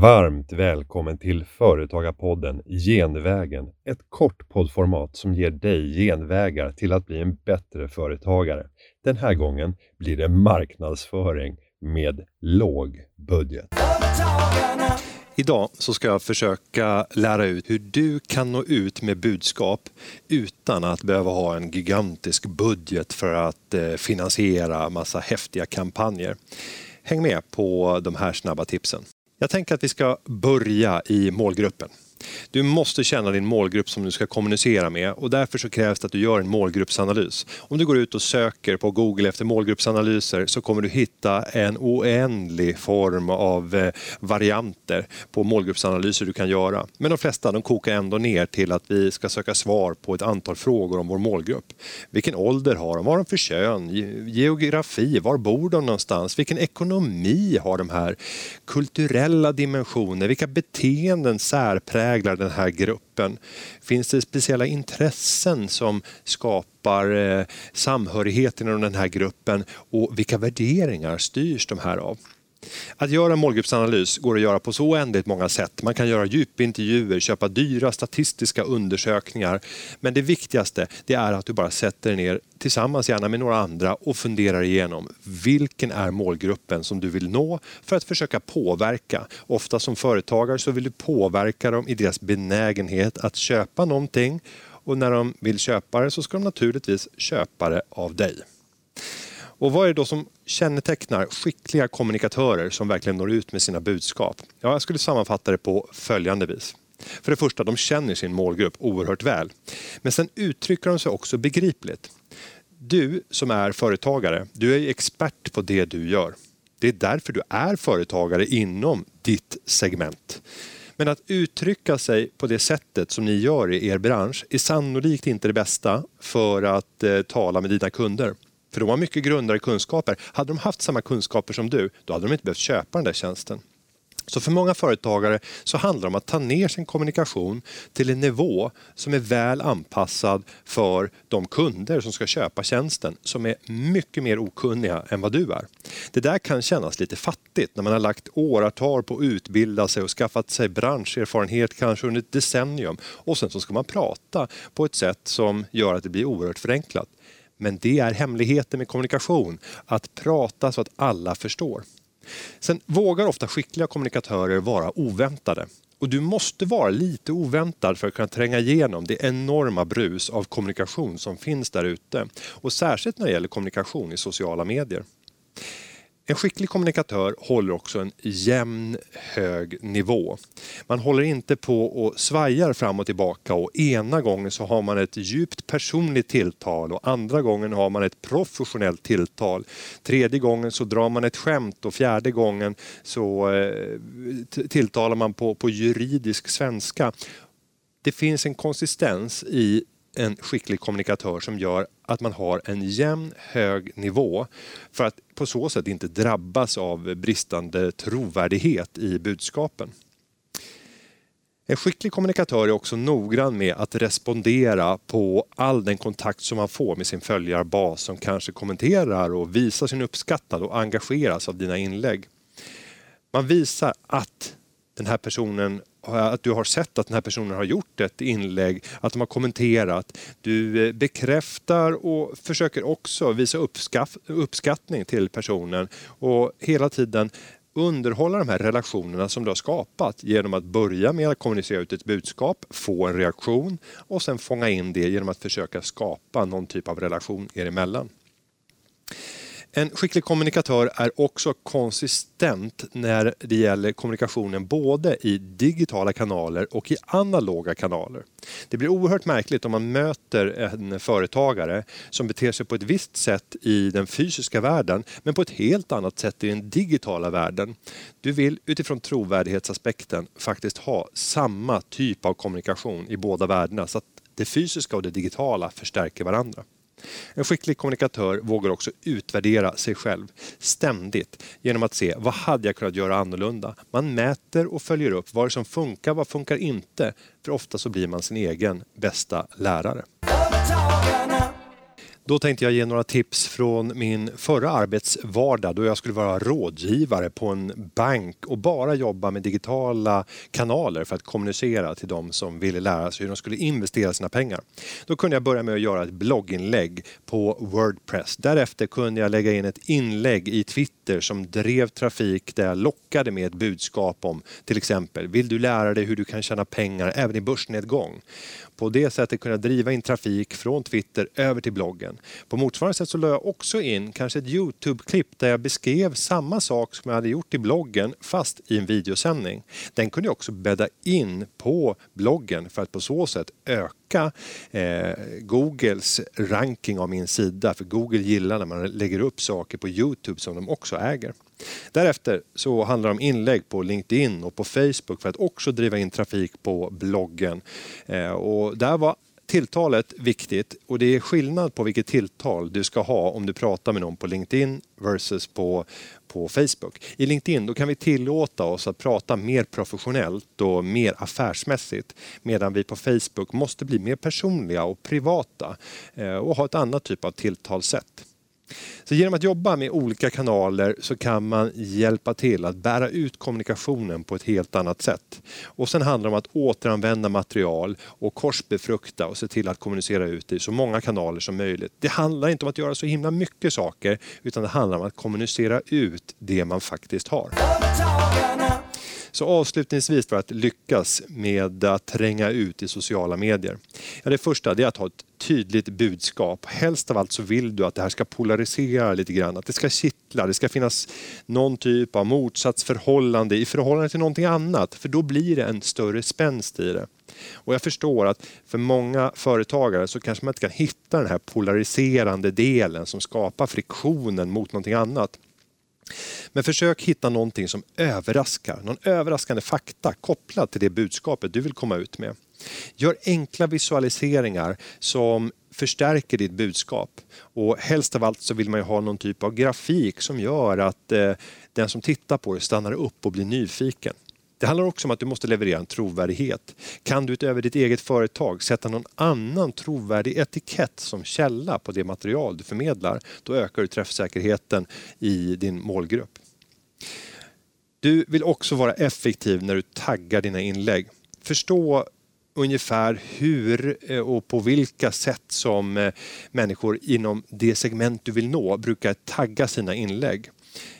Varmt välkommen till Företagarpodden Genvägen. Ett kort poddformat som ger dig genvägar till att bli en bättre företagare. Den här gången blir det marknadsföring med låg budget. Idag så ska jag försöka lära ut hur du kan nå ut med budskap utan att behöva ha en gigantisk budget för att eh, finansiera massa häftiga kampanjer. Häng med på de här snabba tipsen. Jag tänker att vi ska börja i målgruppen. Du måste känna din målgrupp som du ska kommunicera med och därför så krävs det att du gör en målgruppsanalys. Om du går ut och söker på Google efter målgruppsanalyser så kommer du hitta en oändlig form av eh, varianter på målgruppsanalyser du kan göra. Men de flesta de kokar ändå ner till att vi ska söka svar på ett antal frågor om vår målgrupp. Vilken ålder har de? Vad har de för kön? Geografi? Var bor de någonstans? Vilken ekonomi har de här? Kulturella dimensioner? Vilka beteenden särpräglar präglar den här gruppen? Finns det speciella intressen som skapar eh, samhörighet inom den här gruppen och vilka värderingar styrs de här av? Att göra en målgruppsanalys går att göra på så oändligt många sätt. Man kan göra djupintervjuer, köpa dyra statistiska undersökningar. Men det viktigaste det är att du bara sätter dig ner tillsammans, gärna med några andra och funderar igenom vilken är målgruppen som du vill nå för att försöka påverka. Ofta som företagare så vill du påverka dem i deras benägenhet att köpa någonting och när de vill köpa det så ska de naturligtvis köpa det av dig. Och vad är det då som kännetecknar skickliga kommunikatörer som verkligen når ut med sina budskap? Ja, jag skulle sammanfatta det på följande vis. För det första, de känner sin målgrupp oerhört väl. Men sen uttrycker de sig också begripligt. Du som är företagare, du är expert på det du gör. Det är därför du är företagare inom ditt segment. Men att uttrycka sig på det sättet som ni gör i er bransch är sannolikt inte det bästa för att eh, tala med dina kunder. För de har mycket grundare kunskaper. Hade de haft samma kunskaper som du, då hade de inte behövt köpa den där tjänsten. Så för många företagare så handlar det om att ta ner sin kommunikation till en nivå som är väl anpassad för de kunder som ska köpa tjänsten som är mycket mer okunniga än vad du är. Det där kan kännas lite fattigt när man har lagt åratal på att utbilda sig och skaffat sig branscherfarenhet kanske under ett decennium och sen så ska man prata på ett sätt som gör att det blir oerhört förenklat. Men det är hemligheten med kommunikation, att prata så att alla förstår. Sen vågar ofta skickliga kommunikatörer vara oväntade. Och du måste vara lite oväntad för att kunna tränga igenom det enorma brus av kommunikation som finns där ute. Och särskilt när det gäller kommunikation i sociala medier. En skicklig kommunikatör håller också en jämn hög nivå. Man håller inte på och svajar fram och tillbaka och ena gången så har man ett djupt personligt tilltal och andra gången har man ett professionellt tilltal. Tredje gången så drar man ett skämt och fjärde gången så eh, tilltalar man på, på juridisk svenska. Det finns en konsistens i en skicklig kommunikatör som gör att man har en jämn hög nivå för att på så sätt inte drabbas av bristande trovärdighet i budskapen. En skicklig kommunikatör är också noggrann med att respondera på all den kontakt som man får med sin följarbas som kanske kommenterar och visar sin uppskattning och engageras av dina inlägg. Man visar att den här personen att du har sett att den här personen har gjort ett inlägg, att de har kommenterat. Du eh, bekräftar och försöker också visa uppskattning till personen och hela tiden underhålla de här relationerna som du har skapat genom att börja med att kommunicera ut ett budskap, få en reaktion och sen fånga in det genom att försöka skapa någon typ av relation er emellan. En skicklig kommunikatör är också konsistent när det gäller kommunikationen både i digitala kanaler och i analoga kanaler. Det blir oerhört märkligt om man möter en företagare som beter sig på ett visst sätt i den fysiska världen men på ett helt annat sätt i den digitala världen. Du vill utifrån trovärdighetsaspekten faktiskt ha samma typ av kommunikation i båda världarna så att det fysiska och det digitala förstärker varandra. En skicklig kommunikatör vågar också utvärdera sig själv ständigt genom att se vad hade jag kunnat göra annorlunda. Man mäter och följer upp vad som funkar, vad funkar inte. För ofta så blir man sin egen bästa lärare. Då tänkte jag ge några tips från min förra arbetsvardag då jag skulle vara rådgivare på en bank och bara jobba med digitala kanaler för att kommunicera till de som ville lära sig hur de skulle investera sina pengar. Då kunde jag börja med att göra ett blogginlägg på Wordpress. Därefter kunde jag lägga in ett inlägg i Twitter som drev trafik där jag lockade med ett budskap om till exempel Vill du lära dig hur du kan tjäna pengar även i börsnedgång? På det sättet kunde jag driva in trafik från Twitter över till bloggen. På motsvarande sätt så la jag också in kanske ett Youtube-klipp där jag beskrev samma sak som jag hade gjort i bloggen fast i en videosändning. Den kunde jag också bädda in på bloggen för att på så sätt öka eh, Googles ranking av min sida. För Google gillar när man lägger upp saker på Youtube som de också äger. Därefter så handlar det om inlägg på LinkedIn och på Facebook för att också driva in trafik på bloggen. Eh, och där var tilltalet viktigt och det är skillnad på vilket tilltal du ska ha om du pratar med någon på LinkedIn versus på, på Facebook. I LinkedIn då kan vi tillåta oss att prata mer professionellt och mer affärsmässigt medan vi på Facebook måste bli mer personliga och privata eh, och ha ett annat typ av tilltalssätt. Så genom att jobba med olika kanaler så kan man hjälpa till att bära ut kommunikationen på ett helt annat sätt. Och sen handlar det om att återanvända material och korsbefrukta och se till att kommunicera ut i så många kanaler som möjligt. Det handlar inte om att göra så himla mycket saker utan det handlar om att kommunicera ut det man faktiskt har. Så avslutningsvis för att lyckas med att tränga ut i sociala medier. Ja, det första är att ha ett tydligt budskap. Helst av allt så vill du att det här ska polarisera lite grann, att det ska kittla, det ska finnas någon typ av motsatsförhållande i förhållande till någonting annat, för då blir det en större spänst i det. Och jag förstår att för många företagare så kanske man inte kan hitta den här polariserande delen som skapar friktionen mot någonting annat. Men försök hitta någonting som överraskar, någon överraskande fakta kopplad till det budskapet du vill komma ut med. Gör enkla visualiseringar som förstärker ditt budskap. Och helst av allt så vill man ju ha någon typ av grafik som gör att eh, den som tittar på det stannar upp och blir nyfiken. Det handlar också om att du måste leverera en trovärdighet. Kan du utöver ditt eget företag sätta någon annan trovärdig etikett som källa på det material du förmedlar, då ökar du träffsäkerheten i din målgrupp. Du vill också vara effektiv när du taggar dina inlägg. Förstå ungefär hur eh, och på vilka sätt som eh, människor inom det segment du vill nå brukar tagga sina inlägg.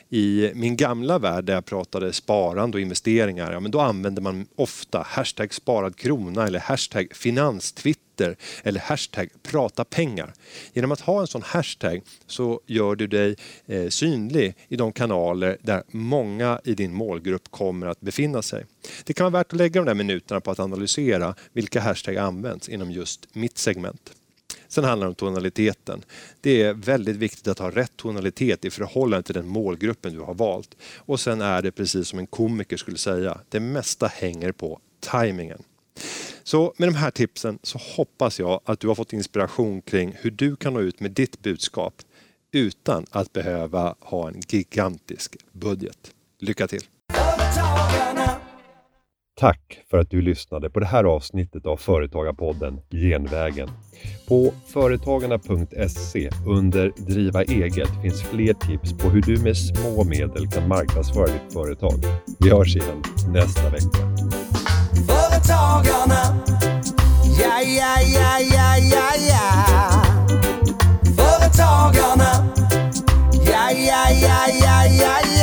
I min gamla värld där jag pratade sparande och investeringar, ja, men då använde man ofta hashtag sparad krona eller hashtag finanstwitter eller hashtag prata pengar. Genom att ha en sån hashtag så gör du dig eh, synlig i de kanaler där många i din målgrupp kommer att befinna sig. Det kan vara värt att lägga de där minuterna på att analysera vilka hashtag används inom just mitt segment. Sen handlar det om tonaliteten. Det är väldigt viktigt att ha rätt tonalitet i förhållande till den målgruppen du har valt. Och sen är det precis som en komiker skulle säga, det mesta hänger på tajmingen. Så med de här tipsen så hoppas jag att du har fått inspiration kring hur du kan nå ut med ditt budskap utan att behöva ha en gigantisk budget. Lycka till! Tack för att du lyssnade på det här avsnittet av Företagarpodden Genvägen. På företagarna.se under Driva eget finns fler tips på hur du med små medel kan marknadsföra ditt företag. Vi hörs igen nästa vecka. Företagarna, ja, ja, ja, ja, ja, ja. Företagarna, ja, ja, ja, ja, ja, ja.